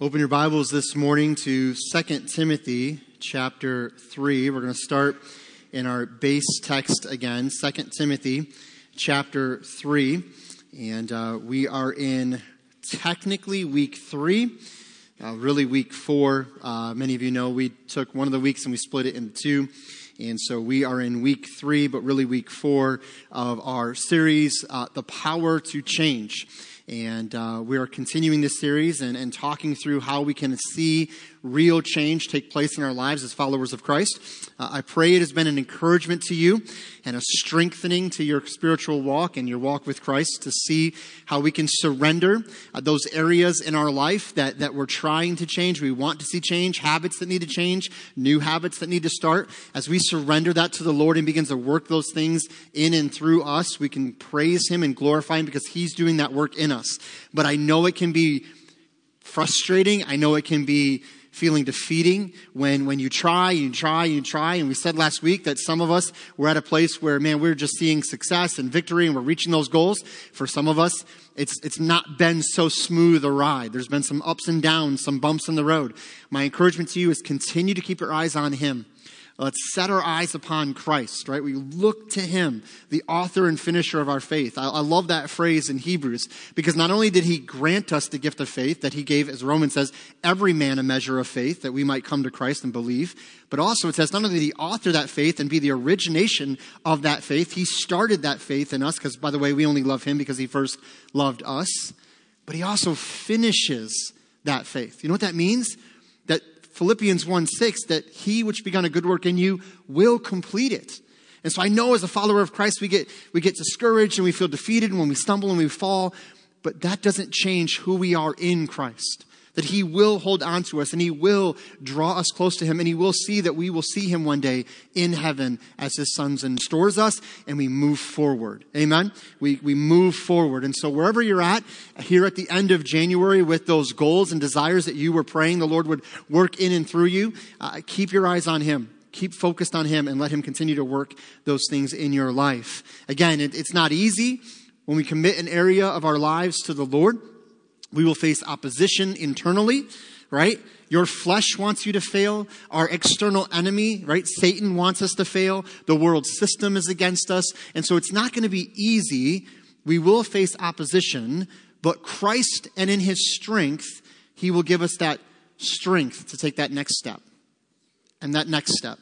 Open your Bibles this morning to 2 Timothy chapter 3. We're going to start in our base text again, 2 Timothy chapter 3. And uh, we are in technically week 3, uh, really week 4. Uh, many of you know we took one of the weeks and we split it into two. And so we are in week three, but really week four of our series, uh, The Power to Change. And uh, we are continuing this series and, and talking through how we can see real change take place in our lives as followers of Christ. Uh, I pray it has been an encouragement to you and a strengthening to your spiritual walk and your walk with Christ to see how we can surrender uh, those areas in our life that, that we're trying to change. We want to see change, habits that need to change, new habits that need to start. As we surrender that to the Lord and begins to work those things in and through us, we can praise Him and glorify Him because He's doing that work in us. But I know it can be frustrating. I know it can be feeling defeating when, when you try, you try, you try. And we said last week that some of us were at a place where, man, we're just seeing success and victory and we're reaching those goals. For some of us, it's, it's not been so smooth a ride. There's been some ups and downs, some bumps in the road. My encouragement to you is continue to keep your eyes on Him. Let's set our eyes upon Christ, right? We look to Him, the author and finisher of our faith. I, I, love that phrase in Hebrews because not only did He grant us the gift of faith that He gave, as Romans says, every man a measure of faith that we might come to Christ and believe, but also it says not only did He author that faith and be the origination of that faith, He started that faith in us because, by the way, we only love Him because He first loved us, but He also finishes that faith. You know what that means? Philippians 1 6, that he which begun a good work in you will complete it. And so I know as a follower of Christ, we get, we get discouraged and we feel defeated and when we stumble and we fall, but that doesn't change who we are in Christ that He will hold on to us and He will draw us close to Him and He will see that we will see Him one day in heaven as His sons and stores us and we move forward. Amen? We, we move forward. And so wherever you're at, here at the end of January with those goals and desires that you were praying the Lord would work in and through you, uh, keep your eyes on Him keep focused on him and let him continue to work those things in your life again it, it's not easy when we commit an area of our lives to the lord we will face opposition internally, right? Your flesh wants you to fail. Our external enemy, right? Satan wants us to fail. The world system is against us. And so it's not going to be easy. We will face opposition, but Christ and in his strength, he will give us that strength to take that next step and that next step.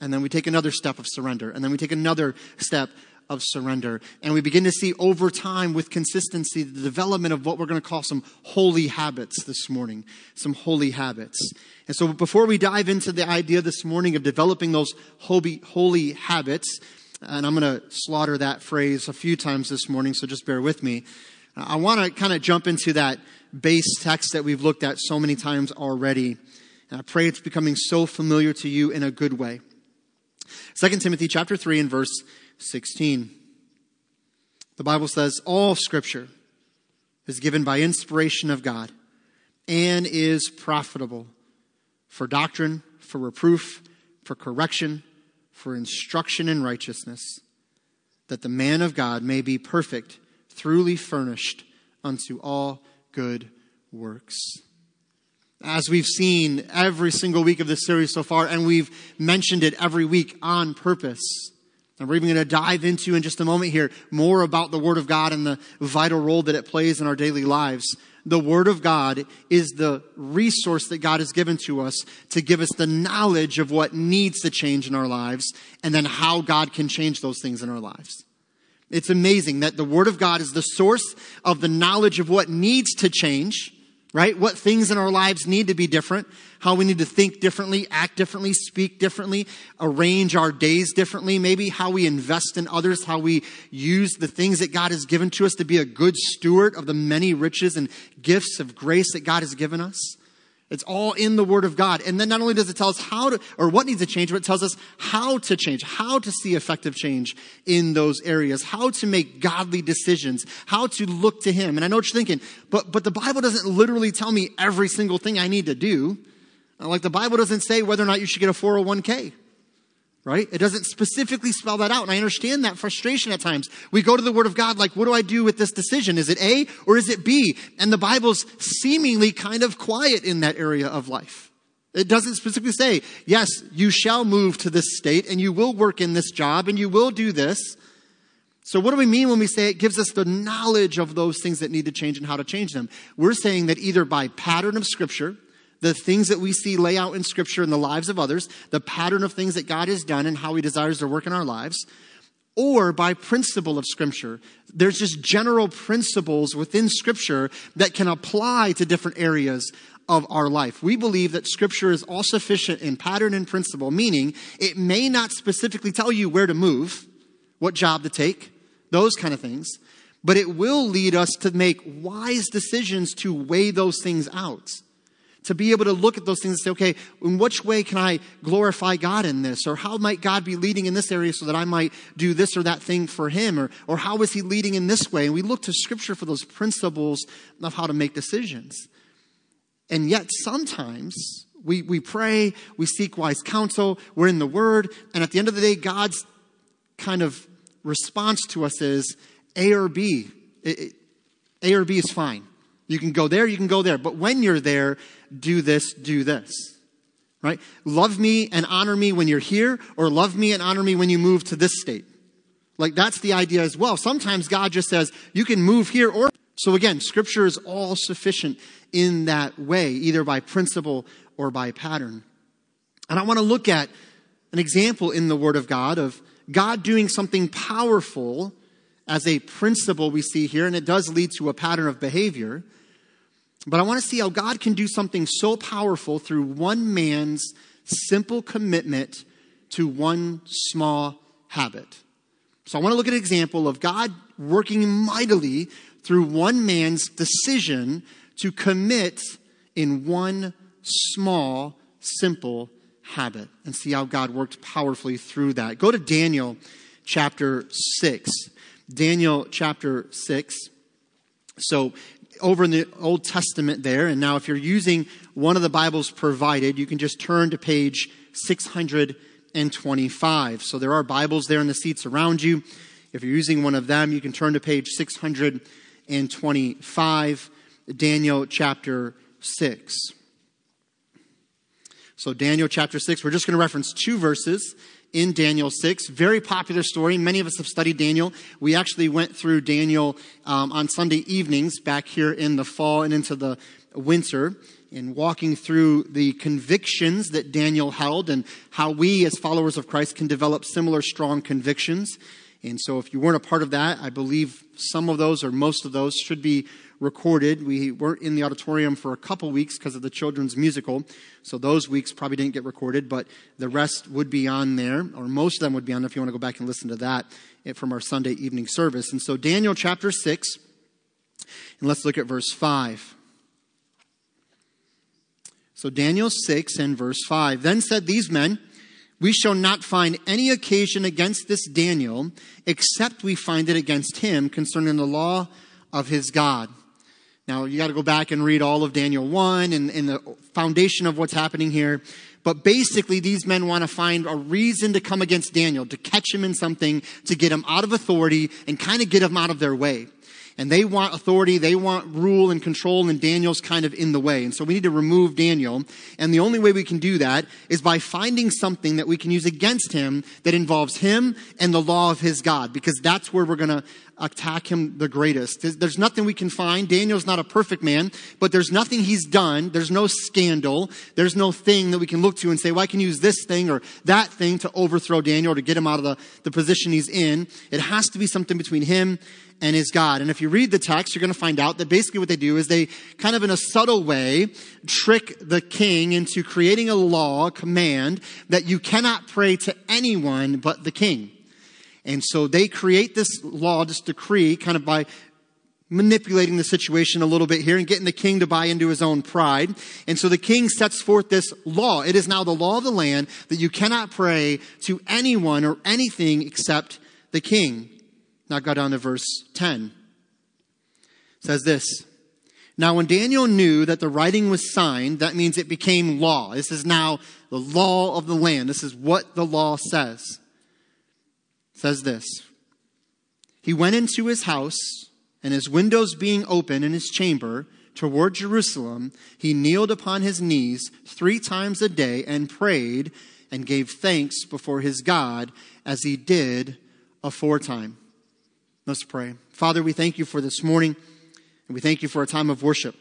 And then we take another step of surrender. And then we take another step of surrender. And we begin to see over time with consistency the development of what we're going to call some holy habits this morning. Some holy habits. And so before we dive into the idea this morning of developing those holy, holy habits, and I'm going to slaughter that phrase a few times this morning, so just bear with me. I want to kind of jump into that base text that we've looked at so many times already. And I pray it's becoming so familiar to you in a good way. 2 Timothy chapter 3 and verse 16. The Bible says, All scripture is given by inspiration of God and is profitable for doctrine, for reproof, for correction, for instruction in righteousness, that the man of God may be perfect, truly furnished unto all good works. As we've seen every single week of this series so far, and we've mentioned it every week on purpose and we're even going to dive into in just a moment here more about the Word of God and the vital role that it plays in our daily lives. The Word of God is the resource that God has given to us to give us the knowledge of what needs to change in our lives and then how God can change those things in our lives. It's amazing that the Word of God is the source of the knowledge of what needs to change right? What things in our lives need to be different, how we need to think differently, act differently, speak differently, arrange our days differently, maybe how we invest in others, how we use the things that God has given to us to be a good steward of the many riches and gifts of grace that God has given us. It's all in the Word of God. And then not only does it tell us how to, or what needs to change, but it tells us how to change, how to see effective change in those areas, how to make godly decisions, how to look to Him. And I know what you're thinking, but, but the Bible doesn't literally tell me every single thing I need to do. Like the Bible doesn't say whether or not you should get a 401k. Right? It doesn't specifically spell that out. And I understand that frustration at times. We go to the Word of God like, what do I do with this decision? Is it A or is it B? And the Bible's seemingly kind of quiet in that area of life. It doesn't specifically say, yes, you shall move to this state and you will work in this job and you will do this. So what do we mean when we say it gives us the knowledge of those things that need to change and how to change them? We're saying that either by pattern of scripture, the things that we see lay out in Scripture in the lives of others, the pattern of things that God has done and how He desires to work in our lives, or by principle of Scripture. There's just general principles within Scripture that can apply to different areas of our life. We believe that Scripture is all sufficient in pattern and principle, meaning it may not specifically tell you where to move, what job to take, those kind of things, but it will lead us to make wise decisions to weigh those things out to be able to look at those things and say, okay, in which way can I glorify God in this? Or how might God be leading in this area so that I might do this or that thing for Him? Or, or how is He leading in this way? And we look to Scripture for those principles of how to make decisions. And yet, sometimes we, we pray, we seek wise counsel, we're in the Word, and at the end of the day, God's kind of response to us is A or B. It, it, a or B is fine. You can go there, you can go there. But when you're there, do this, do this. Right? Love me and honor me when you're here, or love me and honor me when you move to this state. Like that's the idea as well. Sometimes God just says, you can move here or. So again, scripture is all sufficient in that way, either by principle or by pattern. And I want to look at an example in the Word of God of God doing something powerful as a principle we see here, and it does lead to a pattern of behavior. But I want to see how God can do something so powerful through one man's simple commitment to one small habit. So I want to look at an example of God working mightily through one man's decision to commit in one small, simple habit and see how God worked powerfully through that. Go to Daniel chapter 6. Daniel chapter 6. So over in the Old Testament there. And now, if you're using one of the Bibles provided, you can just turn to page 625. So there are Bibles there in the seats around you. If you're using one of them, you can turn to page 625, Daniel chapter 6. So, Daniel chapter 6, we're just going to reference two verses in Daniel 6. Very popular story. Many of us have studied Daniel. We actually went through Daniel um, on Sunday evenings back here in the fall and into the winter in walking through the convictions that Daniel held and how we as followers of Christ can develop similar strong convictions. And so if you weren't a part of that, I believe some of those or most of those should be recorded. We weren't in the auditorium for a couple weeks because of the children's musical, so those weeks probably didn't get recorded, but the rest would be on there, or most of them would be on there if you want to go back and listen to that eh, from our Sunday evening service. And so, Daniel chapter 6, and let's look at verse 5. So, Daniel 6 and verse 5. Then said these men, we shall not find any occasion against this Daniel, except we find it against him concerning the law of his God. Now, you got to go back and read all of Daniel 1 and, and the foundation of what's happening here. But basically, these men want to find a reason to come against Daniel, to catch him in something, to get him out of authority and kind of get him out of their way. And they want authority, they want rule and control, and Daniel's kind of in the way. And so we need to remove Daniel. And the only way we can do that is by finding something that we can use against him that involves him and the law of his God, because that's where we're going to attack him the greatest. There's nothing we can find. Daniel's not a perfect man, but there's nothing he's done. There's no scandal. There's no thing that we can look to and say, well, I can use this thing or that thing to overthrow Daniel or to get him out of the, the position he's in. It has to be something between him and his God. And if you read the text, you're going to find out that basically what they do is they kind of in a subtle way trick the king into creating a law, a command that you cannot pray to anyone but the king. And so they create this law, this decree, kind of by manipulating the situation a little bit here and getting the king to buy into his own pride. And so the king sets forth this law. It is now the law of the land that you cannot pray to anyone or anything except the king. Now go down to verse 10. It says this. Now, when Daniel knew that the writing was signed, that means it became law. This is now the law of the land. This is what the law says. It says this He went into his house, and his windows being open in his chamber toward Jerusalem, he kneeled upon his knees three times a day and prayed and gave thanks before his God as he did aforetime. Let's pray. Father, we thank you for this morning. And we thank you for a time of worship.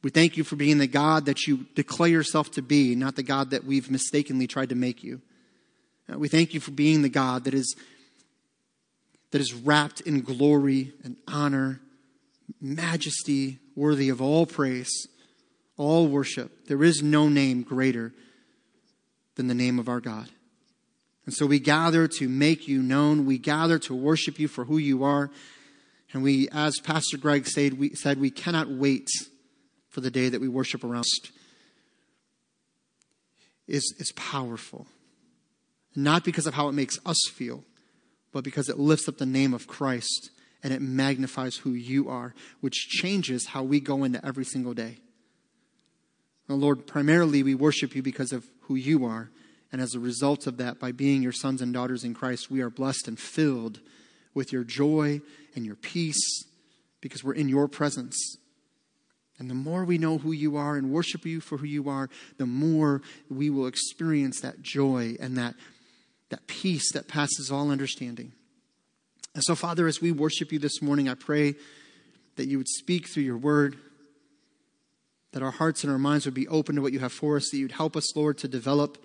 We thank you for being the God that you declare yourself to be, not the God that we've mistakenly tried to make you. Uh, we thank you for being the God that is, that is wrapped in glory and honor, majesty, worthy of all praise, all worship. There is no name greater than the name of our God. And so we gather to make you known. We gather to worship you for who you are. And we, as Pastor Greg said, we said we cannot wait for the day that we worship around. Is is powerful, not because of how it makes us feel, but because it lifts up the name of Christ and it magnifies who you are, which changes how we go into every single day. Now, Lord, primarily we worship you because of who you are. And as a result of that, by being your sons and daughters in Christ, we are blessed and filled with your joy and your peace because we're in your presence. And the more we know who you are and worship you for who you are, the more we will experience that joy and that, that peace that passes all understanding. And so, Father, as we worship you this morning, I pray that you would speak through your word, that our hearts and our minds would be open to what you have for us, that you'd help us, Lord, to develop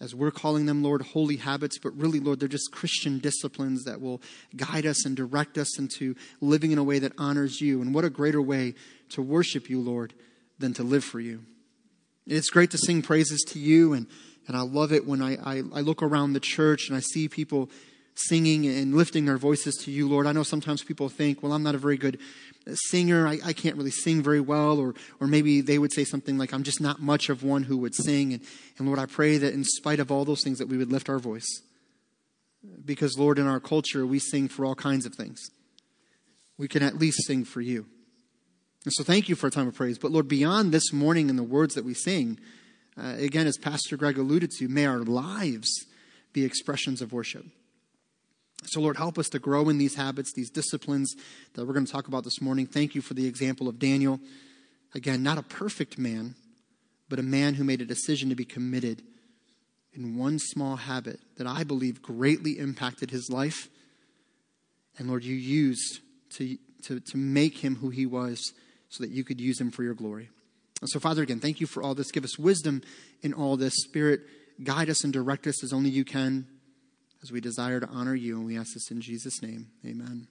as we're calling them, Lord, holy habits, but really, Lord, they're just Christian disciplines that will guide us and direct us into living in a way that honors you. And what a greater way to worship you, Lord, than to live for you. It's great to sing praises to you, and, and I love it when I, I, I look around the church and I see people singing and lifting their voices to you, Lord. I know sometimes people think, well, I'm not a very good singer. I, I, can't really sing very well. Or, or maybe they would say something like, I'm just not much of one who would sing. And, and Lord, I pray that in spite of all those things, that we would lift our voice. Because, Lord, in our culture, we sing for all kinds of things. We can at least sing for you. And so thank you for a time of praise. But, Lord, beyond this morning and the words that we sing, uh, again, as Pastor Greg alluded to, may our lives be expressions of worship. So, Lord, help us to grow in these habits, these disciplines that we're going to talk about this morning. Thank you for the example of Daniel. Again, not a perfect man, but a man who made a decision to be committed in one small habit that I believe greatly impacted his life. And Lord, you used to, to, to make him who he was so that you could use him for your glory. And so, Father, again, thank you for all this. Give us wisdom in all this. Spirit, guide us and direct us as only you can as we desire to honor you. And we ask this in Jesus' name. Amen.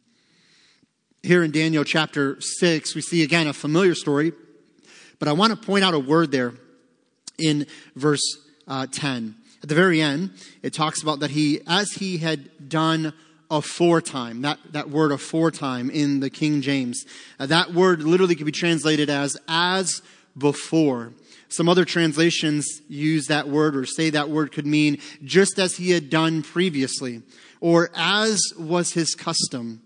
Here in Daniel chapter 6, we see again a familiar story, but I want to point out a word there in verse uh, 10. At the very end, it talks about that he, as he had done aforetime, that, that word aforetime in the King James, uh, that word literally could be translated as as before. Some other translations use that word or say that word could mean just as he had done previously, or as was his custom,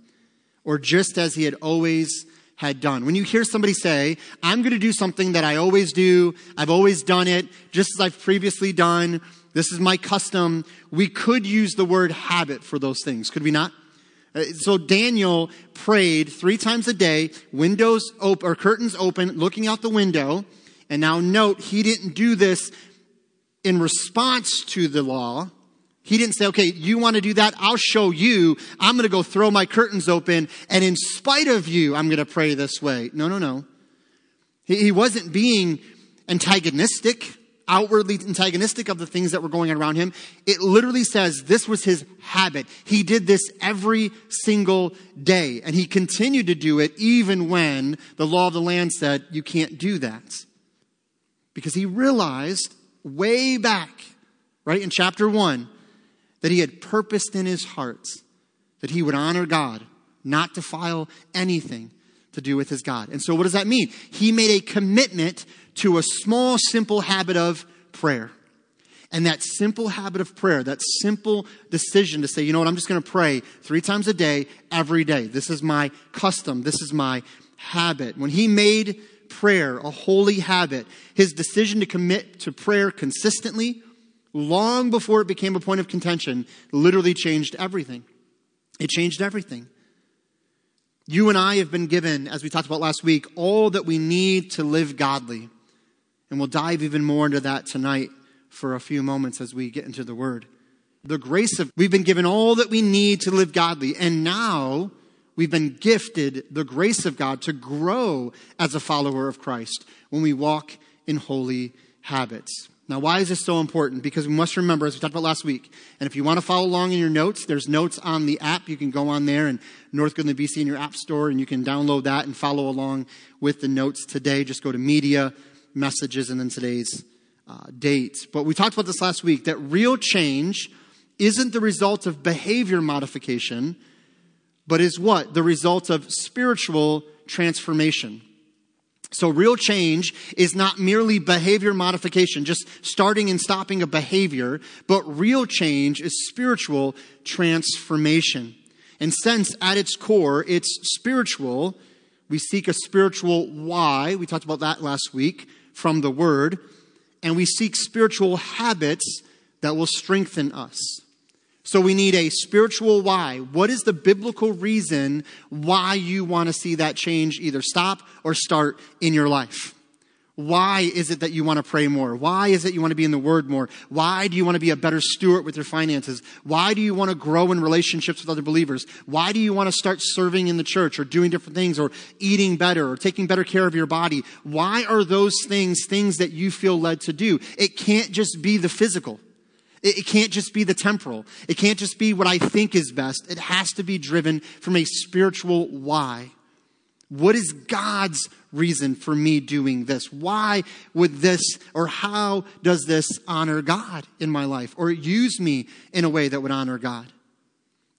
or just as he had always had done. When you hear somebody say, I'm going to do something that I always do, I've always done it, just as I've previously done, this is my custom, we could use the word habit for those things, could we not? Uh, so Daniel prayed three times a day, windows open, or curtains open, looking out the window, and now note, he didn't do this in response to the law. He didn't say, okay, you want to do that? I'll show you. I'm going to go throw my curtains open. And in spite of you, I'm going to pray this way. No, no, no. He wasn't being antagonistic, outwardly antagonistic of the things that were going on around him. It literally says this was his habit. He did this every single day. And he continued to do it even when the law of the land said, you can't do that because he realized way back, right in chapter 1, that he had purposed in his heart that he would honor God, not defile anything to do with his God. And so, what does that mean? He made a commitment to a small, simple habit of prayer. And that simple habit of prayer, that simple decision to say, you know what, I'm just going to pray three times a day, every day. This is my custom. This is my habit. When he made prayer a holy habit, his decision to commit to prayer consistently, long before it became a point of contention, literally changed everything. It changed everything. You and I have been given, as we talked about last week, all that we need to live godly. And we'll dive even more into that tonight for a few moments as we get into the Word. The grace of, we've been given all that we need to live godly. And now we've been gifted the grace of God to grow as a follower of Christ when we walk in holy habits. Now, why is this so important? Because we must remember, as we talked about last week, and if you want to follow along in your notes, there's notes on the app. You can go on there and North Goodland BC in your app store, and you can download that and follow along with the notes today. Just go to media, messages, and then today's uh, date. But we talked about this last week that real change isn't the result of behavior modification, but is what? The result of spiritual transformation. So real change is not merely behavior modification, just starting and stopping a behavior, but real change is spiritual transformation. And since at its core it's spiritual, we seek a spiritual why. We talked about that last week from the word. And we seek spiritual habits that will strengthen us. So we need a spiritual why. What is the biblical reason why you want to see that change either stop or start in your life? Why is it that you want to pray more? Why is it you want to be in the Word more? Why do you want to be a better steward with your finances? Why do you want to grow in relationships with other believers? Why do you want to start serving in the church or doing different things or eating better or taking better care of your body? Why are those things things that you feel led to do? It can't just be the physical. It, can't just be the temporal. It can't just be what I think is best. It has to be driven from a spiritual why. What is God's reason for me doing this? Why would this or how does this honor God in my life or use me in a way that would honor God?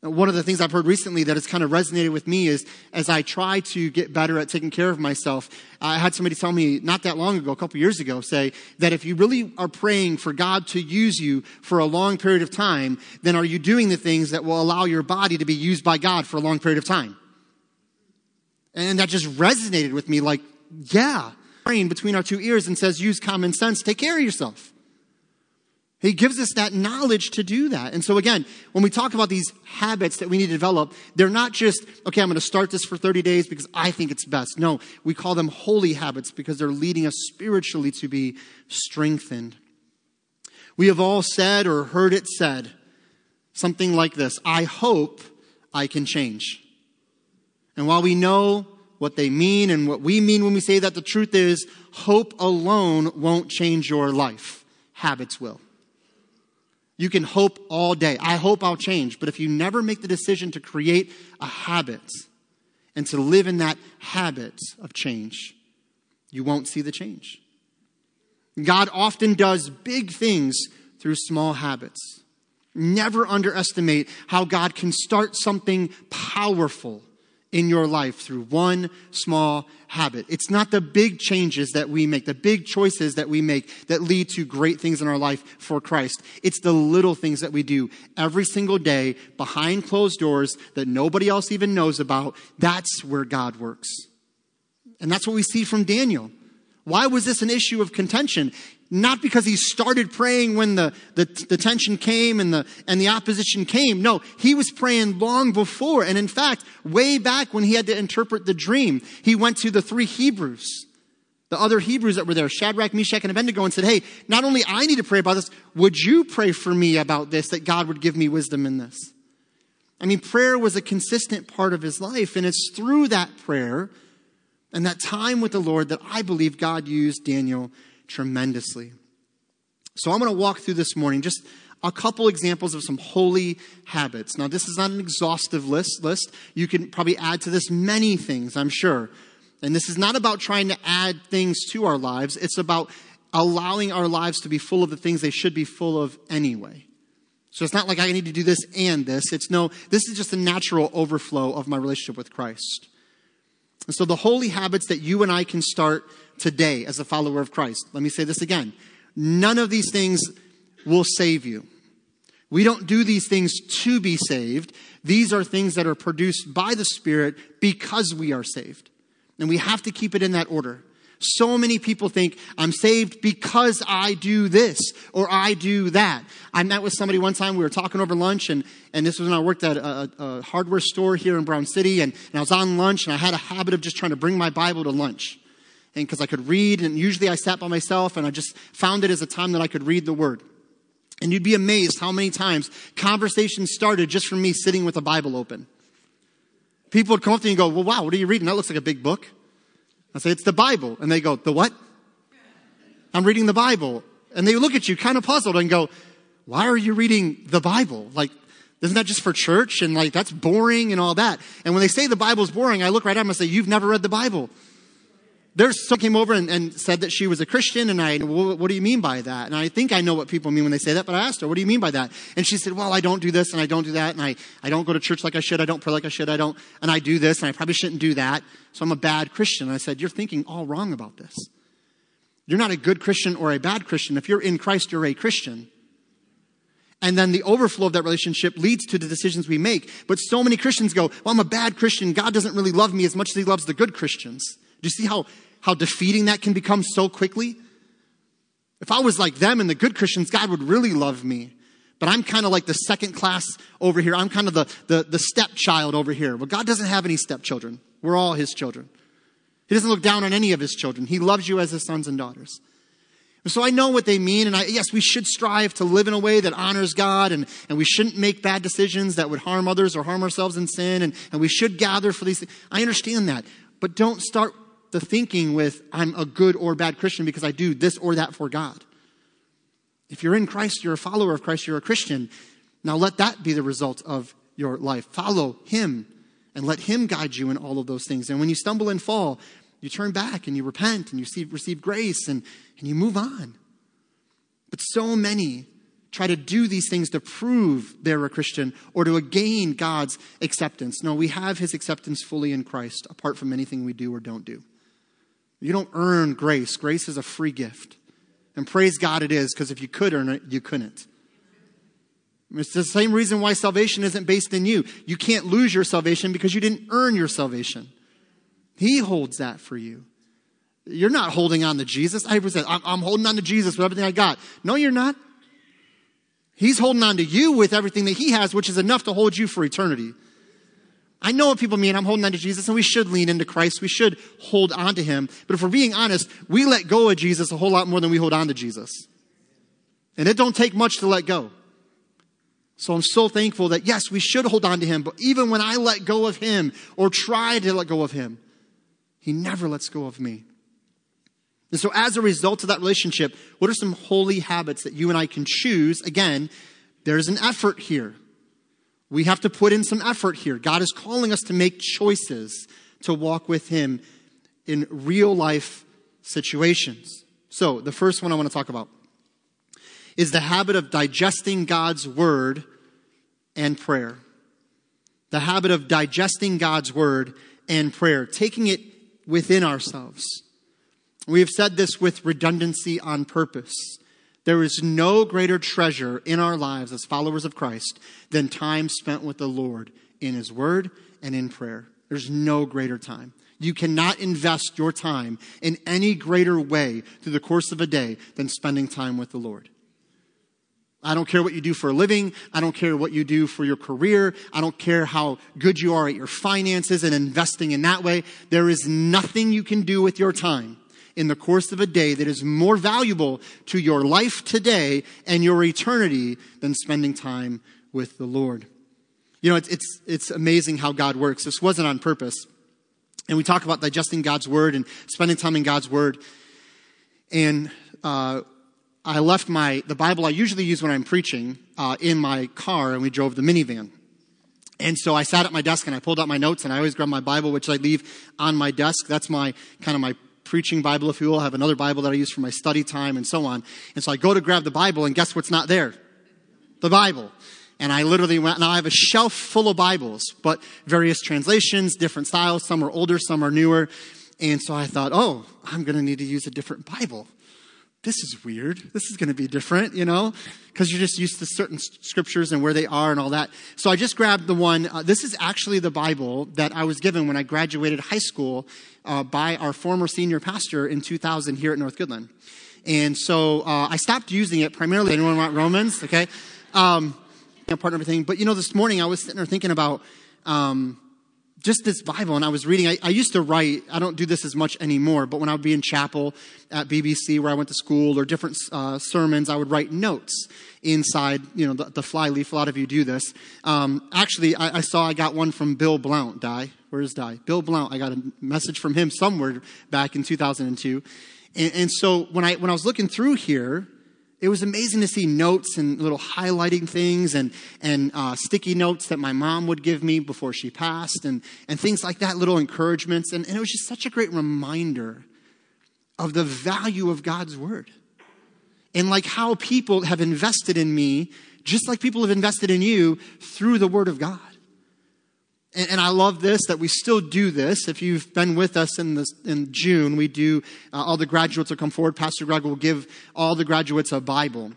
One of the things I've heard recently that has kind of resonated with me is as I try to get better at taking care of myself, I had somebody tell me not that long ago, a couple years ago, say that if you really are praying for God to use you for a long period of time, then are you doing the things that will allow your body to be used by God for a long period of time? And that just resonated with me like, yeah, praying between our two ears and says, use common sense, take care of yourself. He gives us that knowledge to do that. And so again, when we talk about these habits that we need to develop, they're not just, okay, I'm going to start this for 30 days because I think it's best. No, we call them holy habits because they're leading us spiritually to be strengthened. We have all said or heard it said something like this I hope I can change. And while we know what they mean and what we mean when we say that, the truth is hope alone won't change your life, habits will. You can hope all day. I hope I'll change. But if you never make the decision to create a habit and to live in that habit of change, you won't see the change. God often does big things through small habits. Never underestimate how God can start something powerful in your life through one small habit. It's not the big changes that we make, the big choices that we make that lead to great things in our life for Christ. It's the little things that we do every single day behind closed doors that nobody else even knows about. That's where God works. And that's what we see from Daniel. Why was this an issue of contention? Not because he started praying when the, the, the, tension came and the, and the opposition came. No, he was praying long before. And in fact, way back when he had to interpret the dream, he went to the three Hebrews, the other Hebrews that were there, Shadrach, Meshach, and Abednego, and said, Hey, not only I need to pray about this, would you pray for me about this, that God would give me wisdom in this? I mean, prayer was a consistent part of his life, and it's through that prayer and that time with the Lord that I believe God used Daniel tremendously. So I'm going to walk through this morning just a couple examples of some holy habits. Now, this is not an exhaustive list. List you can probably add to this many things, I'm sure. And this is not about trying to add things to our lives. It's about allowing our lives to be full of the things they should be full of anyway. So it's not like I need to do this and this. It's no, this is just a natural overflow of my relationship with Christ. And so the holy habits that you and I can start today as a follower of Christ. Let me say this again. None of these things will save you. We don't do these things to be saved. These are things that are produced by the Spirit because we are saved. And we have to keep it in that order. So many people think I'm saved because I do this or I do that. I met with somebody one time, we were talking over lunch, and, and this was when I worked at a, a hardware store here in Brown City, and, and I was on lunch, and I had a habit of just trying to bring my Bible to lunch. And because I could read, and usually I sat by myself, and I just found it as a time that I could read the Word. And you'd be amazed how many times conversations started just from me sitting with a Bible open. People would come up to me and go, Well, wow, what are you reading? That looks like a big book. I say, It's the Bible. And they go, The what? I'm reading the Bible. And they look at you kind of puzzled and go, Why are you reading the Bible? Like, isn't that just for church? And like, that's boring and all that. And when they say the Bible's boring, I look right at them and say, You've never read the Bible there's someone came over and, and, said that she was a Christian, and I, well, what do you mean by that? And I think I know what people mean when they say that, but I asked her, what do you mean by that? And she said, well, I don't do this and I don't do that, and I, I don't go to church like I should, I don't pray like I should, I don't, and I do this, and I probably shouldn't do that, so I'm a bad Christian. And I said, you're thinking all wrong about this. You're not a good Christian or a bad Christian. If you're in Christ, you're a Christian. And then the overflow of that relationship leads to the decisions we make. But so many Christians go, well, I'm a bad Christian. God doesn't really love me as much as he loves the good Christians. Do you see how how defeating that can become so quickly. If I was like them and the good Christians, God would really love me. But I'm kind of like the second class over here. I'm kind of the, the, the stepchild over here. Well, God doesn't have any stepchildren. We're all his children. He doesn't look down on any of his children. He loves you as his sons and daughters. So I know what they mean, and I, yes, we should strive to live in a way that honors God, and, and we shouldn't make bad decisions that would harm others or harm ourselves in sin, and, and we should gather for these things. I understand that. But don't start the thinking with, I'm a good or bad Christian because I do this or that for God. If you're in Christ, you're a follower of Christ, you're a Christian. Now let that be the result of your life. Follow Him and let Him guide you in all of those things. And when you stumble and fall, you turn back and you repent and you receive, receive grace and, and you move on. But so many try to do these things to prove they're a Christian or to gain God's acceptance. No, we have His acceptance fully in Christ, apart from anything we do or don't do. You don't earn grace. Grace is a free gift. And praise God it is, because if you could earn it, you couldn't. It's the same reason why salvation isn't based in you. You can't lose your salvation because you didn't earn your salvation. He holds that for you. You're not holding on to Jesus. I said, I'm, I'm holding on to Jesus with everything I got. No, you're not. He's holding on to you with everything that he has, which is enough to hold you for eternity. I know what people mean. I'm holding on to Jesus and we should lean into Christ. We should hold on to him. But if we're being honest, we let go of Jesus a whole lot more than we hold on to Jesus. And it don't take much to let go. So I'm so thankful that yes, we should hold on to him, but even when I let go of him or try to let go of him, he never lets go of me. And so as a result of that relationship, what are some holy habits that you and I can choose? Again, there's an effort here. We have to put in some effort here. God is calling us to make choices to walk with Him in real life situations. So, the first one I want to talk about is the habit of digesting God's Word and prayer. The habit of digesting God's Word and prayer, taking it within ourselves. We have said this with redundancy on purpose. There is no greater treasure in our lives as followers of Christ than time spent with the Lord in His Word and in prayer. There's no greater time. You cannot invest your time in any greater way through the course of a day than spending time with the Lord. I don't care what you do for a living. I don't care what you do for your career. I don't care how good you are at your finances and investing in that way. There is nothing you can do with your time in the course of a day that is more valuable to your life today and your eternity than spending time with the Lord. You know, it's, it's, it's amazing how God works. This wasn't on purpose. And we talk about digesting God's word and spending time in God's word. And uh, I left my the Bible I usually use when I'm preaching uh, in my car, and we drove the minivan. And so I sat at my desk and I pulled out my notes, and I always grab my Bible, which I leave on my desk. That's my kind of my preaching Bible, if you will. I have another Bible that I use for my study time and so on. And so I go to grab the Bible and guess what's not there? The Bible. And I literally went, now I have a shelf full of Bibles, but various translations, different styles. Some are older, some are newer. And so I thought, oh, I'm going to need to use a different Bible. This is weird. This is going to be different, you know, because you're just used to certain scriptures and where they are and all that. So I just grabbed the one. Uh, this is actually the Bible that I was given when I graduated high school uh, by our former senior pastor in 2000 here at North Goodland. And so uh, I stopped using it primarily. Anyone want Romans? Okay. Um, part of everything. But you know, this morning I was sitting there thinking about um, just this Bible, and I was reading. I, I, used to write. I don't do this as much anymore, but when I would be in chapel at BBC, where I went to school, or different uh, sermons, I would write notes inside. You know, the, the flyleaf. A lot of you do this. Um, actually, I, I, saw I got one from Bill Blount. Die. Where's Die? Bill Blount. I got a message from him somewhere back in 2002. And, and so when I when I was looking through here, it was amazing to see notes and little highlighting things and, and uh, sticky notes that my mom would give me before she passed and, and things like that, little encouragements. And, and it was just such a great reminder of the value of God's word and like how people have invested in me, just like people have invested in you through the word of God. And, and, I love this that we still do this. If you've been with us in this in June, we do. Uh, all the graduates will come forward. Pastor Greg will give all the graduates a Bible.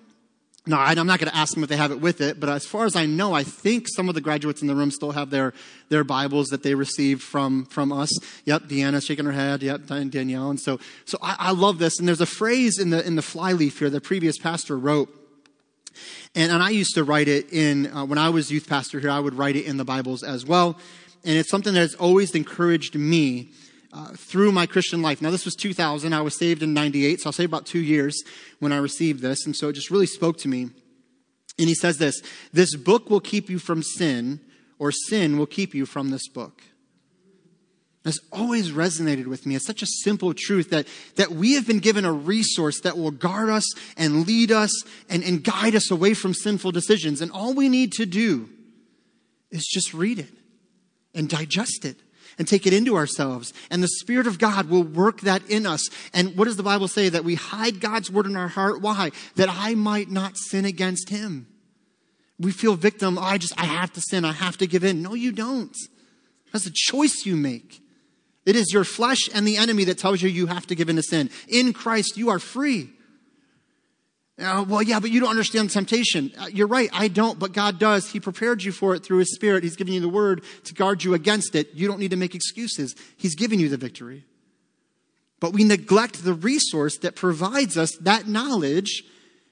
Now, I'm not going to ask them if they have it with it, but as far as I know, I think some of the graduates in the room still have their, their Bibles that they received from, from us. Yep, Deanna's shaking her head. Yep, Danielle. And so, so I, I love this. And there's a phrase in the, in the flyleaf here the previous pastor wrote. And, and I used to write it in, uh, when I was youth pastor here, I would write it in the Bibles as well. And it's something that has always encouraged me uh, through my Christian life. Now, this was 2000. I was saved in 98, so I'll say about two years when I received this. And so it just really spoke to me. And he says this This book will keep you from sin, or sin will keep you from this book. That's always resonated with me. It's such a simple truth that, that we have been given a resource that will guard us and lead us and, and guide us away from sinful decisions. And all we need to do is just read it and digest it and take it into ourselves. And the Spirit of God will work that in us. And what does the Bible say? That we hide God's word in our heart. Why? That I might not sin against Him. We feel victim. Oh, I just, I have to sin. I have to give in. No, you don't. That's a choice you make. It is your flesh and the enemy that tells you you have to give in to sin. In Christ, you are free. Uh, well, yeah, but you don't understand temptation. Uh, you're right, I don't, but God does. He prepared you for it through His Spirit. He's given you the word to guard you against it. You don't need to make excuses. He's given you the victory. But we neglect the resource that provides us that knowledge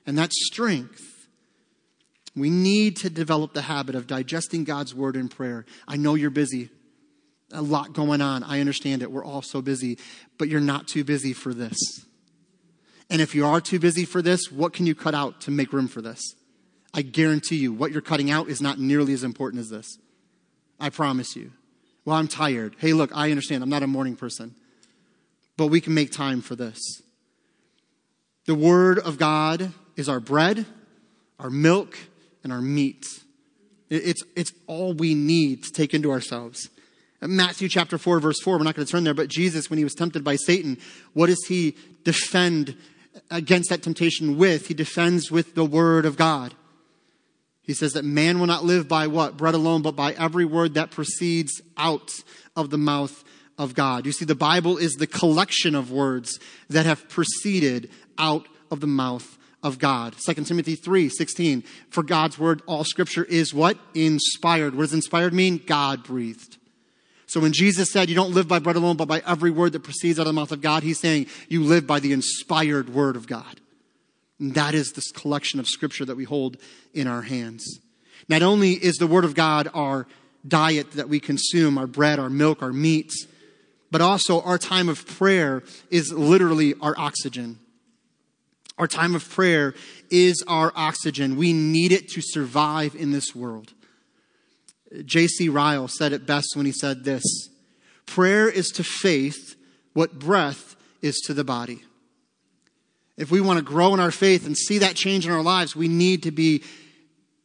and that strength. We need to develop the habit of digesting God's word in prayer. I know you're busy a lot going on. I understand it. We're all so busy, but you're not too busy for this. And if you are too busy for this, what can you cut out to make room for this? I guarantee you, what you're cutting out is not nearly as important as this. I promise you. Well, I'm tired. Hey, look, I understand. I'm not a morning person. But we can make time for this. The Word of God is our bread, our milk, and our meat. It's, it's all we need to take into ourselves. Matthew chapter 4, verse 4, we're not going to turn there, but Jesus, when he was tempted by Satan, what does he defend against that temptation with? He defends with the word of God. He says that man will not live by what? Bread alone, but by every word that proceeds out of the mouth of God. You see, the Bible is the collection of words that have proceeded out of the mouth of God. 2 Timothy 3 16. For God's word, all scripture is what? Inspired. What does inspired mean? God breathed. So when Jesus said, You don't live by bread alone, but by every word that proceeds out of the mouth of God, he's saying, You live by the inspired word of God. And that is this collection of scripture that we hold in our hands. Not only is the word of God our diet that we consume, our bread, our milk, our meats, but also our time of prayer is literally our oxygen. Our time of prayer is our oxygen. We need it to survive in this world. J.C. Ryle said it best when he said this Prayer is to faith what breath is to the body. If we want to grow in our faith and see that change in our lives, we need to be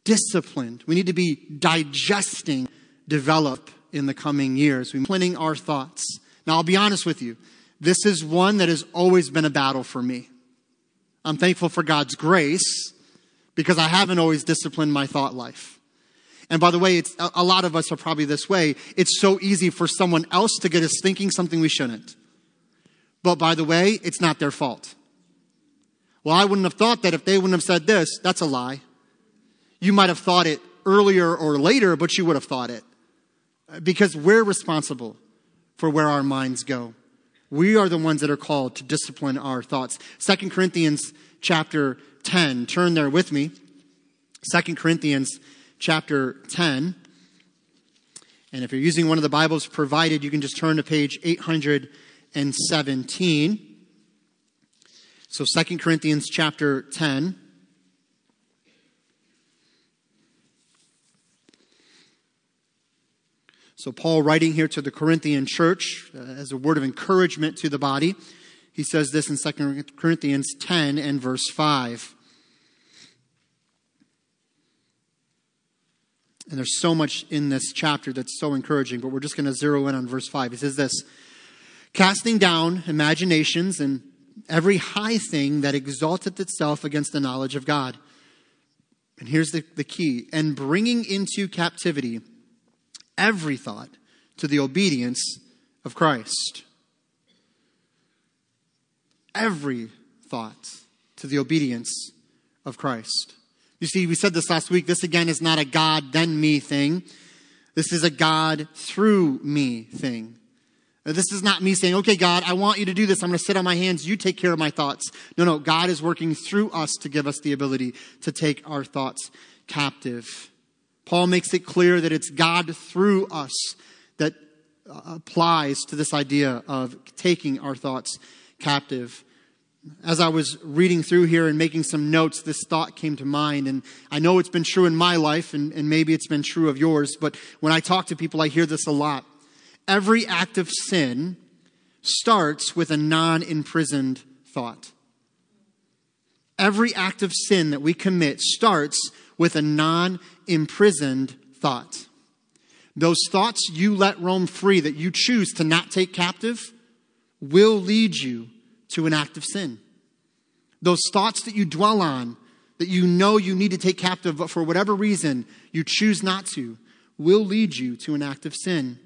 disciplined. We need to be digesting, develop in the coming years. We're planning our thoughts. Now, I'll be honest with you. This is one that has always been a battle for me. I'm thankful for God's grace because I haven't always disciplined my thought life. And by the way, it's, a lot of us are probably this way. It's so easy for someone else to get us thinking something we shouldn't. But by the way, it's not their fault. Well, I wouldn't have thought that if they wouldn't have said this. That's a lie. You might have thought it earlier or later, but you would have thought it. Because we're responsible for where our minds go. We are the ones that are called to discipline our thoughts. Second Corinthians chapter 10. Turn there with me. Second Corinthians chapter 10. And if you're using one of the Bibles provided, you can just turn to page 817. So Second Corinthians chapter 10. So, Paul, writing here to the Corinthian church uh, as a word of encouragement to the body, he says this in 2 Corinthians 10 and verse 5. And there's so much in this chapter that's so encouraging, but we're just going to zero in on verse 5. He says this Casting down imaginations and every high thing that exalteth itself against the knowledge of God. And here's the, the key and bringing into captivity every thought to the obedience of Christ. Every thought to the obedience of Christ. You see, we said this last week. This again is not a God then me thing. This is a God through me thing. This is not me saying, okay, God, I want you to do this. I'm going to sit on my hands. You take care of my thoughts. No, no. God is working through us to give us the ability to take our thoughts captive. Paul makes it clear that it's God through us that uh, applies to this idea of taking our thoughts captive. As I was reading through here and making some notes, this thought came to mind. And I know it's been true in my life, and, and maybe it's been true of yours, but when I talk to people, I hear this a lot. Every act of sin starts with a non imprisoned thought. Every act of sin that we commit starts with a non imprisoned thought. Those thoughts you let roam free that you choose to not take captive will lead you to an act of sin. Those thoughts that you dwell on, that you know you need to take captive, but for whatever reason you choose not to, will lead you to an act of sin.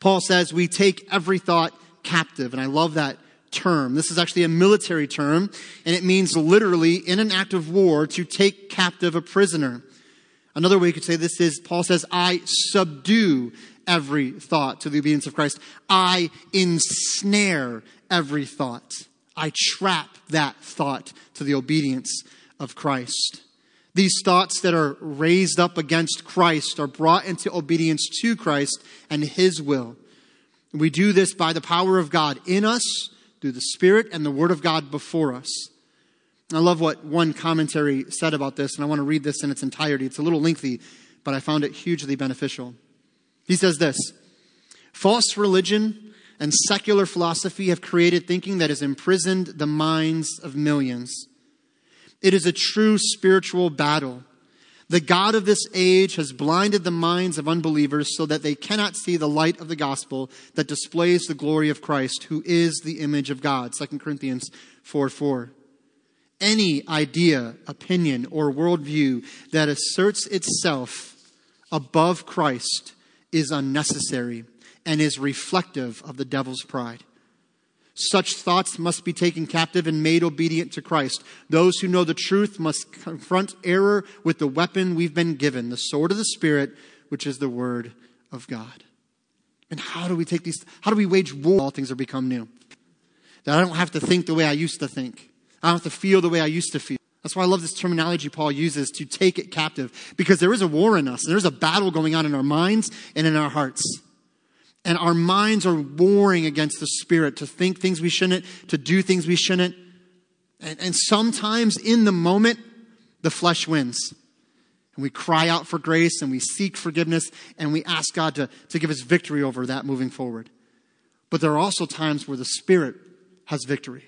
Paul says we take every thought captive, and I love that term. This is actually a military term, and it means literally in an act of war to take captive a prisoner. Another way you could say this is Paul says, I subdue every thought to the obedience of Christ. I ensnare every thought. I trap that thought to the obedience of Christ. These thoughts that are raised up against Christ are brought into obedience to Christ and His will. We do this by the power of God in us through the Spirit and the Word of God before us. I love what one commentary said about this, and I want to read this in its entirety. It's a little lengthy, but I found it hugely beneficial. He says this False religion and secular philosophy have created thinking that has imprisoned the minds of millions. It is a true spiritual battle the God of this age has blinded the minds of unbelievers so that they cannot see the light of the gospel that displays the glory of Christ, who is the image of God. 2 Corinthians 4 4. Any idea, opinion, or worldview that asserts itself above Christ is unnecessary and is reflective of the devil's pride. Such thoughts must be taken captive and made obedient to Christ. Those who know the truth must confront error with the weapon we've been given, the sword of the Spirit, which is the Word of God. And how do we take these, how do we wage war? All things are become new. That I don't have to think the way I used to think. I don't have to feel the way I used to feel. That's why I love this terminology Paul uses to take it captive, because there is a war in us. There's a battle going on in our minds and in our hearts and our minds are warring against the Spirit to think things we shouldn't, to do things we shouldn't. And, and sometimes in the moment, the flesh wins. And we cry out for grace and we seek forgiveness and we ask God to, to give us victory over that moving forward. But there are also times where the Spirit has victory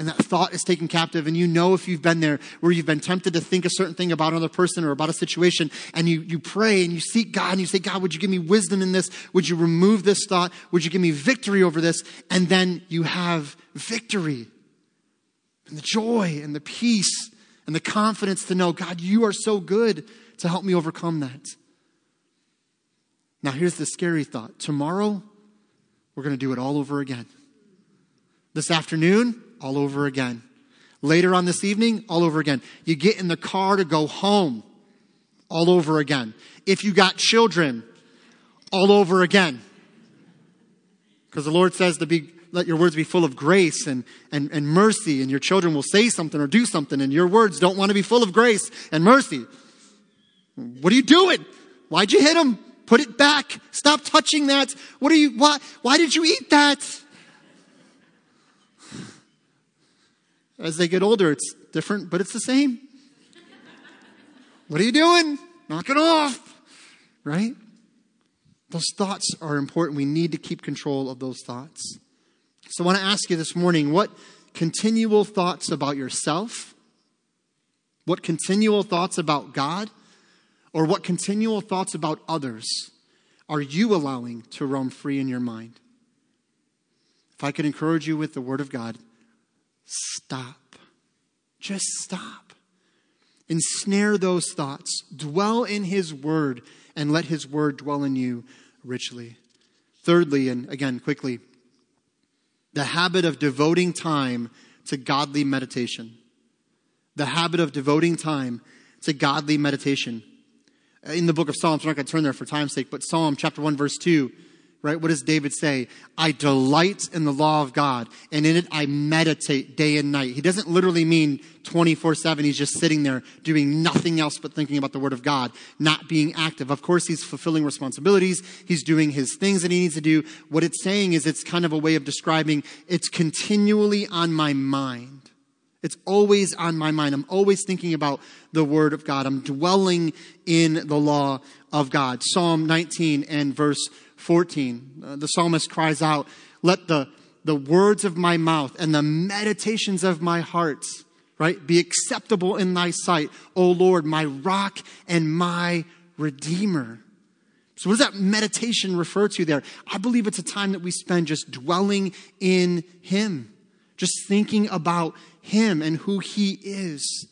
and that thought is taken captive and you know if you've been there where you've been tempted to think a certain thing about another person or about a situation and you, you pray and you seek god and you say god would you give me wisdom in this? Would you remove this thought? Would you give me victory over this? And then you have victory and the joy and the peace and the confidence to know god you are so good to help me overcome that. Now here's the scary thought. Tomorrow we're going to do it all over again. This afternoon all over again. Later on this evening, all over again. You get in the car to go home, all over again. If you got children, all over again. Because the Lord says to be, let your words be full of grace and, and, and mercy, and your children will say something or do something, and your words don't want to be full of grace and mercy. What are you doing? Why'd you hit them? Put it back. Stop touching that. What are you, why, why did you eat that? As they get older, it's different, but it's the same. What are you doing? Knock it off. Right? Those thoughts are important. We need to keep control of those thoughts. So I want to ask you this morning what continual thoughts about yourself, what continual thoughts about God, or what continual thoughts about others are you allowing to roam free in your mind? If I could encourage you with the Word of God, stop. Just stop. Ensnare those thoughts. Dwell in His Word and let His Word dwell in you richly. Thirdly, and again, quickly, the habit of devoting time to godly meditation. The habit of devoting time to godly meditation. In the book of Psalms, we're not going to turn there for time's sake, but Psalm chapter 1, verse 2 right? What does David say? I delight in the law of God, and in it I meditate day and night. He doesn't literally mean 24 7. He's just sitting there doing nothing else but thinking about the word of God, not being active. Of course, he's fulfilling responsibilities. He's doing his things that he needs to do. What it's saying is it's kind of a way of describing it's continually on my mind. It's always on my mind. I'm always thinking about the Word of God. I'm dwelling in the law of God. Psalm 19 and verse 14, uh, the psalmist cries out, Let the, the words of my mouth and the meditations of my heart, right, be acceptable in thy sight, O Lord, my rock and my redeemer. So, what does that meditation refer to there? I believe it's a time that we spend just dwelling in Him, just thinking about Him and who He is.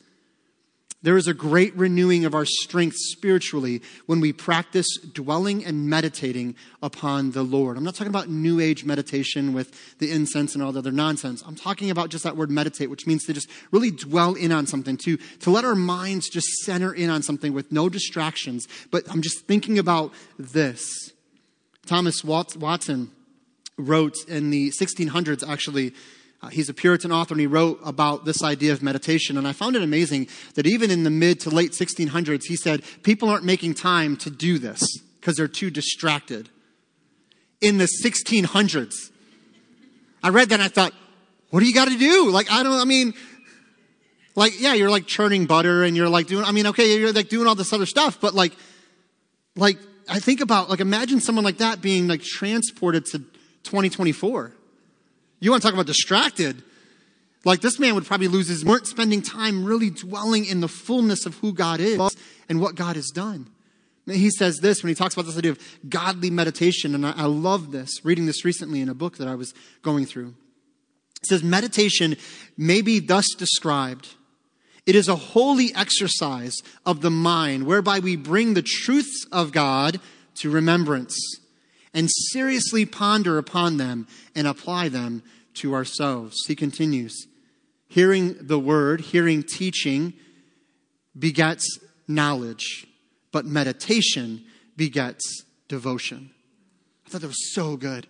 There is a great renewing of our strength spiritually when we practice dwelling and meditating upon the Lord. I'm not talking about new age meditation with the incense and all the other nonsense. I'm talking about just that word meditate, which means to just really dwell in on something, to, to let our minds just center in on something with no distractions. But I'm just thinking about this. Thomas Watson wrote in the 1600s, actually, uh, he's a Puritan author and he wrote about this idea of meditation. And I found it amazing that even in the mid to late 1600s, he said people aren't making time to do this because they're too distracted. In the 1600s, I read that and I thought, what do you got to do? Like, I don't, I mean, like, yeah, you're like churning butter and you're like doing, I mean, okay, you're like doing all this other stuff, but like, like, I think about, like, imagine someone like that being like transported to 2024. You want to talk about distracted? Like this man would probably lose his, weren't spending time really dwelling in the fullness of who God is and what God has done. He says this when he talks about this idea of godly meditation, and I, I love this, reading this recently in a book that I was going through. It says, Meditation may be thus described. It is a holy exercise of the mind whereby we bring the truths of God to remembrance and seriously ponder upon them and apply them to ourselves. He continues Hearing the word, hearing teaching begets knowledge, but meditation begets devotion. I thought that was so good.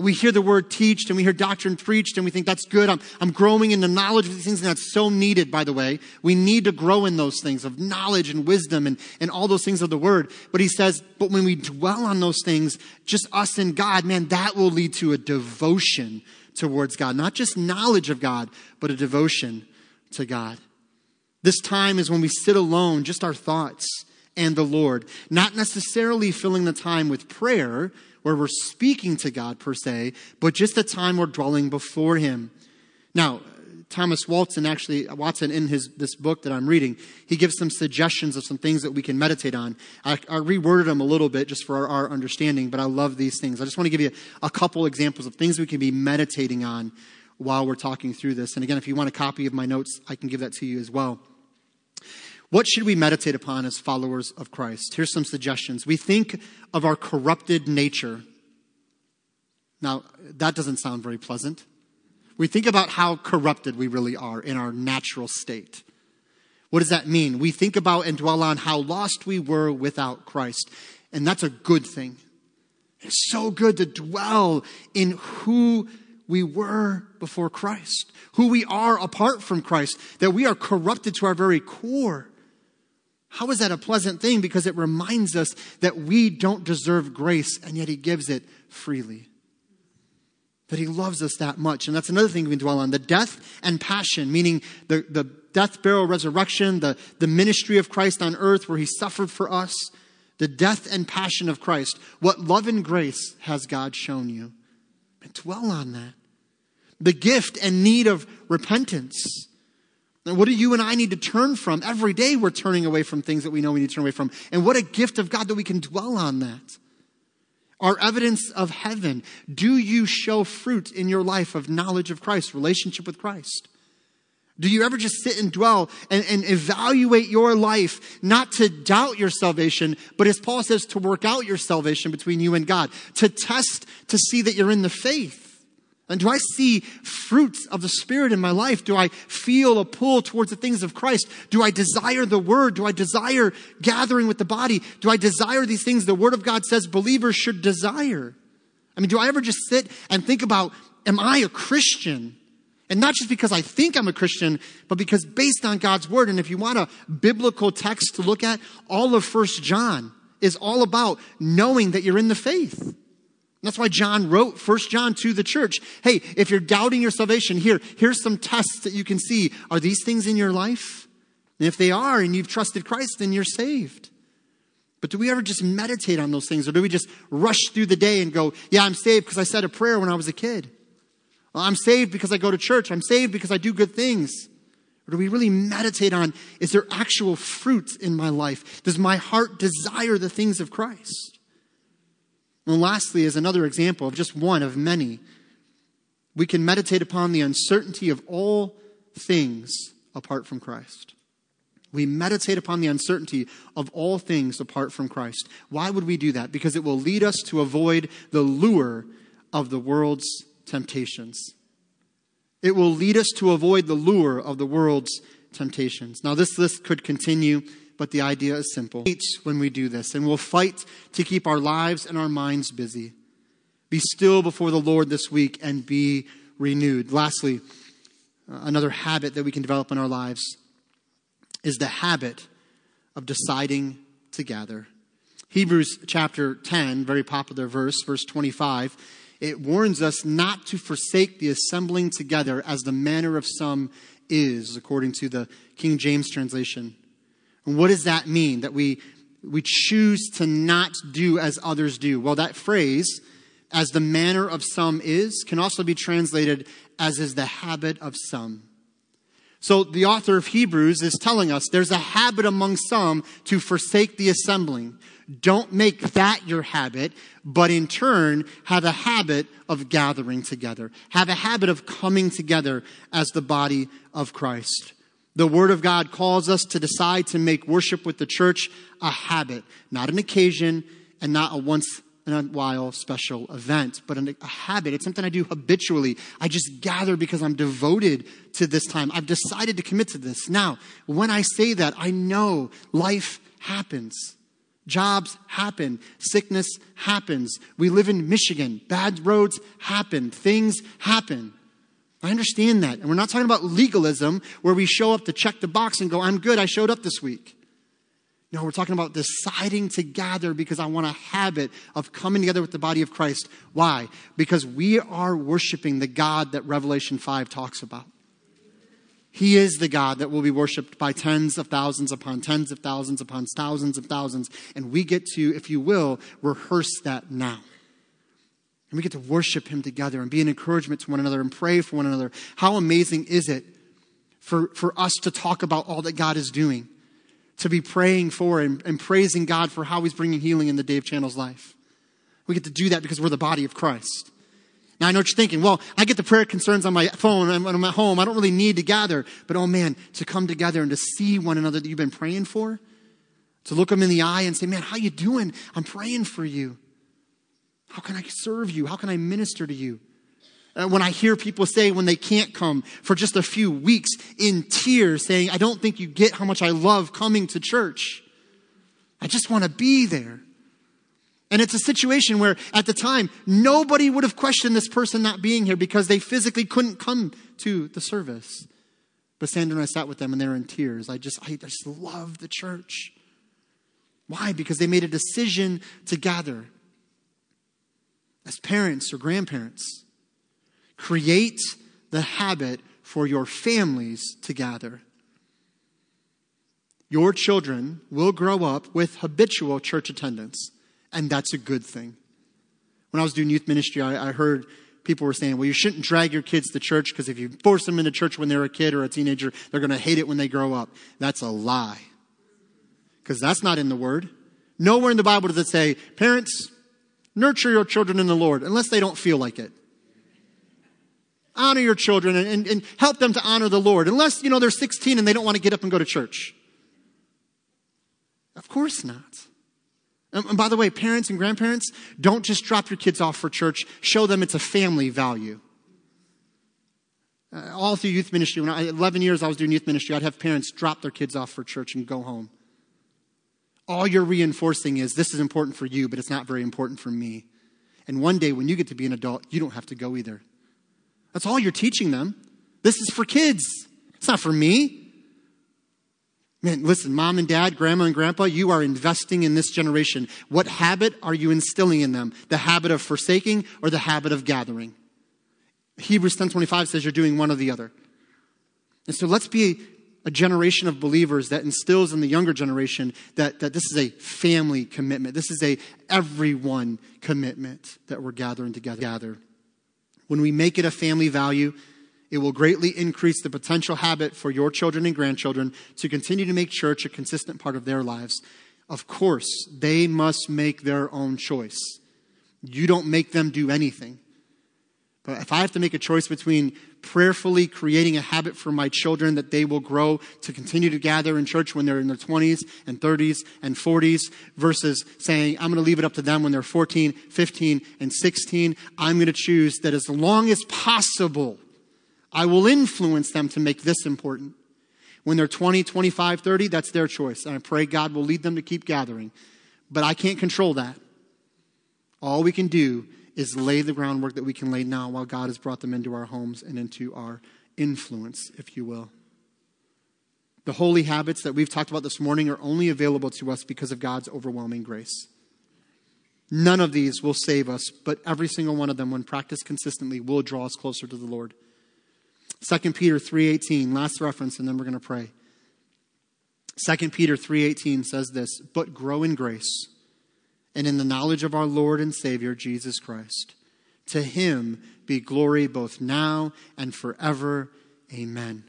We hear the word teached and we hear doctrine preached and we think that's good. I'm, I'm growing in the knowledge of these things and that's so needed, by the way. We need to grow in those things of knowledge and wisdom and, and all those things of the word. But he says, but when we dwell on those things, just us and God, man, that will lead to a devotion towards God. Not just knowledge of God, but a devotion to God. This time is when we sit alone, just our thoughts and the Lord, not necessarily filling the time with prayer where we're speaking to God per se, but just the time we're dwelling before Him. Now, Thomas Watson actually, Watson in his, this book that I'm reading, he gives some suggestions of some things that we can meditate on. I, I reworded them a little bit just for our, our, understanding, but I love these things. I just want to give you a couple examples of things we can be meditating on while we're talking through this. And again, if you want a copy of my notes, I can give that to you as well. What should we meditate upon as followers of Christ? Here's some suggestions. We think of our corrupted nature. Now, that doesn't sound very pleasant. we think about how corrupted we really are in our natural state. What does that mean? We think about and dwell on how lost we were without Christ. And that's a good thing. It's so good to dwell in who we were before Christ, who we are apart from Christ, that we are corrupted to our very core. How is that a pleasant thing? Because it reminds us that we don't deserve grace, and yet He gives it freely. That He loves us that much. And that's another thing we can dwell on the death and passion, meaning the, the death, burial, resurrection, the, the ministry of Christ on earth where He suffered for us the death and passion of Christ. What love and grace has God shown you? And dwell on that. The gift and need of repentance. And what do you and I need to turn from? Every day we're turning away from things that we know we need to turn away from. And what a gift of God that we can dwell on that. Our evidence of heaven. Do you show fruit in your life of knowledge of Christ, relationship with Christ? Do you ever just sit and dwell and, and, evaluate your life, not to doubt your salvation, but as Paul says, to work out your salvation between you and God, to test to see that you're in the faith? And do I see fruits of the Spirit in my life? Do I feel a pull towards the things of Christ? Do I desire the Word? Do I desire gathering with the body? Do I desire these things the Word of God says believers should desire? I mean, do I ever just sit and think about, am I a Christian? And not just because I think I'm a Christian, but because based on God's word. And if you want a biblical text to look at, all of First John is all about knowing that you're in the faith. That's why John wrote First John to the church. Hey, if you're doubting your salvation, here, here's some tests that you can see. Are these things in your life? And if they are, and you've trusted Christ, then you're saved. But do we ever just meditate on those things? Or do we just rush through the day and go, yeah, I'm saved because I said a prayer when I was a kid? I'm saved because I go to church. I'm saved because I do good things. Or do we really meditate on is there actual fruit in my life? Does my heart desire the things of Christ? And lastly, as another example of just one of many, we can meditate upon the uncertainty of all things apart from Christ. We meditate upon the uncertainty of all things apart from Christ. Why would we do that? Because it will lead us to avoid the lure of the world's temptations. It will lead us to avoid the lure of the world's temptations. Now, this list could continue, but the idea is simple. When we do this, and we'll fight to keep our lives and our minds busy. Be still before the Lord this week and be renewed. Lastly, uh, another habit that we can develop in our lives is the habit of deciding to gather. Hebrews chapter 10, very popular verse, verse 25 it warns us not to forsake the assembling together as the manner of some is, according to the King James translation. And what does that mean? That we, we choose to not do as others do? Well, that phrase, as the manner of some is, can also be translated as is the habit of some. So the author of Hebrews is telling us there's a habit among some to forsake the assembling. Don't make that your habit, but in turn, have a habit of gathering together. Have a habit of coming together as the body of Christ. The Word of God calls us to decide to make worship with the church a habit, not an occasion and not a once in a while special event, but a habit. It's something I do habitually. I just gather because I'm devoted to this time. I've decided to commit to this. Now, when I say that, I know life happens. Jobs happen. Sickness happens. We live in Michigan. Bad roads happen. Things happen. I understand that. And we're not talking about legalism where we show up to check the box and go, I'm good, I showed up this week. No, we're talking about deciding to gather because I want a habit of coming together with the body of Christ. Why? Because we are worshiping the God that Revelation 5 talks about. He is the God that will be worshiped by tens of thousands upon tens of thousands upon thousands of thousands. And we get to, if you will, rehearse that now. And we get to worship Him together and be an encouragement to one another and pray for one another. How amazing is it for, for us to talk about all that God is doing, to be praying for and, and praising God for how He's bringing healing in the Dave Channel's life? We get to do that because we're the body of Christ. Now I know what you're thinking. Well, I get the prayer concerns on my phone when I'm at home. I don't really need to gather. But oh man, to come together and to see one another that you've been praying for, to look them in the eye and say, man, how you doing? I'm praying for you. How can I serve you? How can I minister to you? Uh, when I hear people say when they can't come for just a few weeks in tears, saying, I don't think you get how much I love coming to church. I just want to be there. And it's a situation where at the time, nobody would have questioned this person not being here because they physically couldn't come to the service. But Sandra and I sat with them and they were in tears. I just, I just love the church. Why? Because they made a decision to gather as parents or grandparents. Create the habit for your families to gather. Your children will grow up with habitual church attendance, and that's a good thing. When I was doing youth ministry, I, I heard people were saying, well, you shouldn't drag your kids to church because if you force them into church when they're a kid or a teenager, they're going to hate it when they grow up. That's a lie. Because that's not in the Word. Nowhere in the Bible does it say, parents, nurture your children in the Lord, unless they don't feel like it. Honor your children and, and, and help them to honor the Lord, unless, you know, they're 16 and they don't want to get up and go to church. Of course not. And by the way, parents and grandparents, don't just drop your kids off for church. Show them it's a family value. Uh, all through youth ministry, when I, 11 years I was doing youth ministry, I'd have parents drop their kids off for church and go home. All you're reinforcing is this is important for you, but it's not very important for me. And one day when you get to be an adult, you don't have to go either. That's all you're teaching them. This is for kids. It's not for me. Man, listen, mom and dad, grandma and grandpa, you are investing in this generation. What habit are you instilling in them? The habit of forsaking or the habit of gathering? Hebrews 10:25 says you're doing one or the other. And so let's be a generation of believers that instills in the younger generation that, that this is a family commitment. This is a everyone commitment that we're gathering together. When we make it a family value, it will greatly increase the potential habit for your children and grandchildren to continue to make church a consistent part of their lives. Of course, they must make their own choice. You don't make them do anything. But if I have to make a choice between prayerfully creating a habit for my children that they will grow to continue to gather in church when they're in their 20s and 30s and 40s versus saying, I'm going to leave it up to them when they're 14, 15, and 16, I'm going to choose that as long as possible, I will influence them to make this important. When they're 20, 25, 30, that's their choice. And I pray God will lead them to keep gathering. But I can't control that. All we can do is lay the groundwork that we can lay now while God has brought them into our homes and into our influence, if you will. The holy habits that we've talked about this morning are only available to us because of God's overwhelming grace. None of these will save us, but every single one of them, when practiced consistently, will draw us closer to the Lord. 2 Peter 3:18, last reference and then we're going to pray. 2 Peter 3:18 says this, "But grow in grace and in the knowledge of our Lord and Savior Jesus Christ. To him be glory both now and forever. Amen."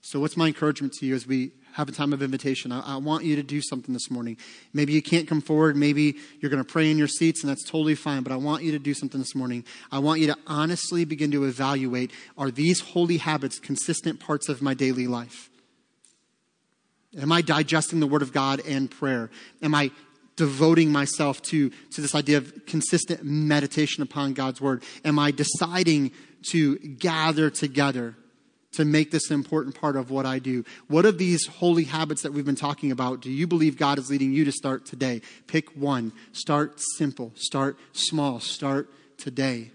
So what's my encouragement to you as we have a time of invitation. I, I, want you to do something this morning. Maybe you can't come forward. Maybe you're going to pray in your seats, and that's totally fine. But I want you to do something this morning. I want you to honestly begin to evaluate are these holy habits consistent parts of my daily life? Am I digesting the Word of God and prayer? Am I devoting myself to, to this idea of consistent meditation upon God's Word? Am I deciding to gather together? to make this an important part of what I do. What of these holy habits that we've been talking about do you believe God is leading you to start today? Pick one. Start simple. Start small. Start today.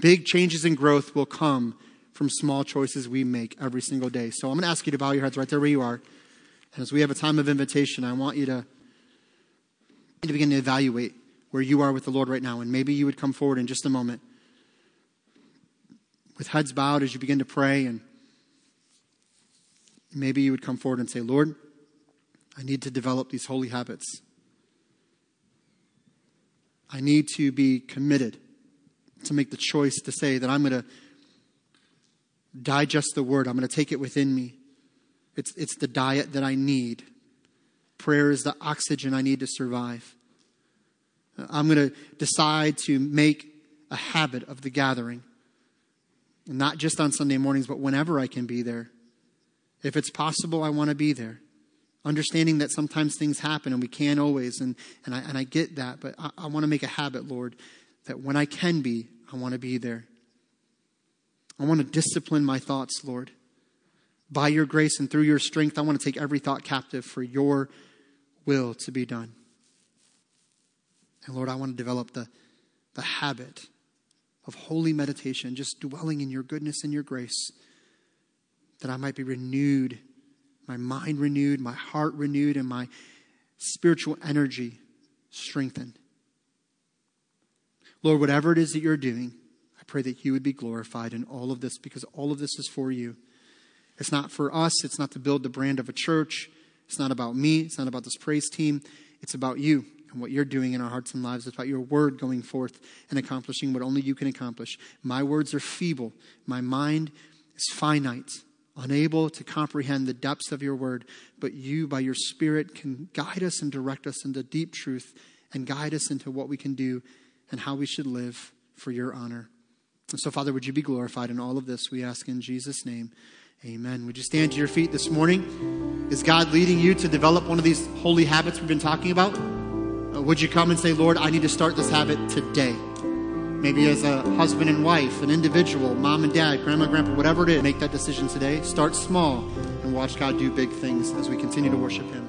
Big changes in growth will come from small choices we make every single day. So I'm going to ask you to bow your heads right there where you are. And as we have a time of invitation, I want you to, to begin to evaluate where you are with the Lord right now. And maybe you would come forward in just a moment with heads bowed as you begin to pray, and maybe you would come forward and say, Lord, I need to develop these holy habits. I need to be committed to make the choice to say that I'm going to digest the word, I'm going to take it within me. It's, it's the diet that I need. Prayer is the oxygen I need to survive. Uh, I'm going to decide to make a habit of the gathering. Not just on Sunday mornings, but whenever I can be there. If it's possible, I want to be there. Understanding that sometimes things happen and we can't always, and, and, I, and I get that, but I, I want to make a habit, Lord, that when I can be, I want to be there. I want to discipline my thoughts, Lord. By your grace and through your strength, I want to take every thought captive for your will to be done. And Lord, I want to develop the, the habit of holy meditation, just dwelling in your goodness and your grace, that I might be renewed, my mind renewed, my heart renewed, and my spiritual energy strengthened. Lord, whatever it is that you're doing, I pray that you would be glorified in all of this because all of this is for you. It's not for us, it's not to build the brand of a church, it's not about me, it's not about this praise team, it's about you and what you're doing in our hearts and lives. It's about your word going forth and accomplishing what only you can accomplish. My words are feeble, my mind is finite unable to comprehend the depths of your word, but you, by your Spirit, can guide us and direct us into deep truth and guide us into what we can do and how we should live for your honor. And so, Father, would you be glorified in all of this? We ask in Jesus' name. Amen. Would you stand to your feet this morning? Is God leading you to develop one of these holy habits we've been talking about? Uh, would you come and say, Lord, I need to start this habit today? Maybe as a husband and wife, an individual, mom and dad, grandma, grandpa, whatever it is, make that decision today. Start small and watch God do big things as we continue to worship Him.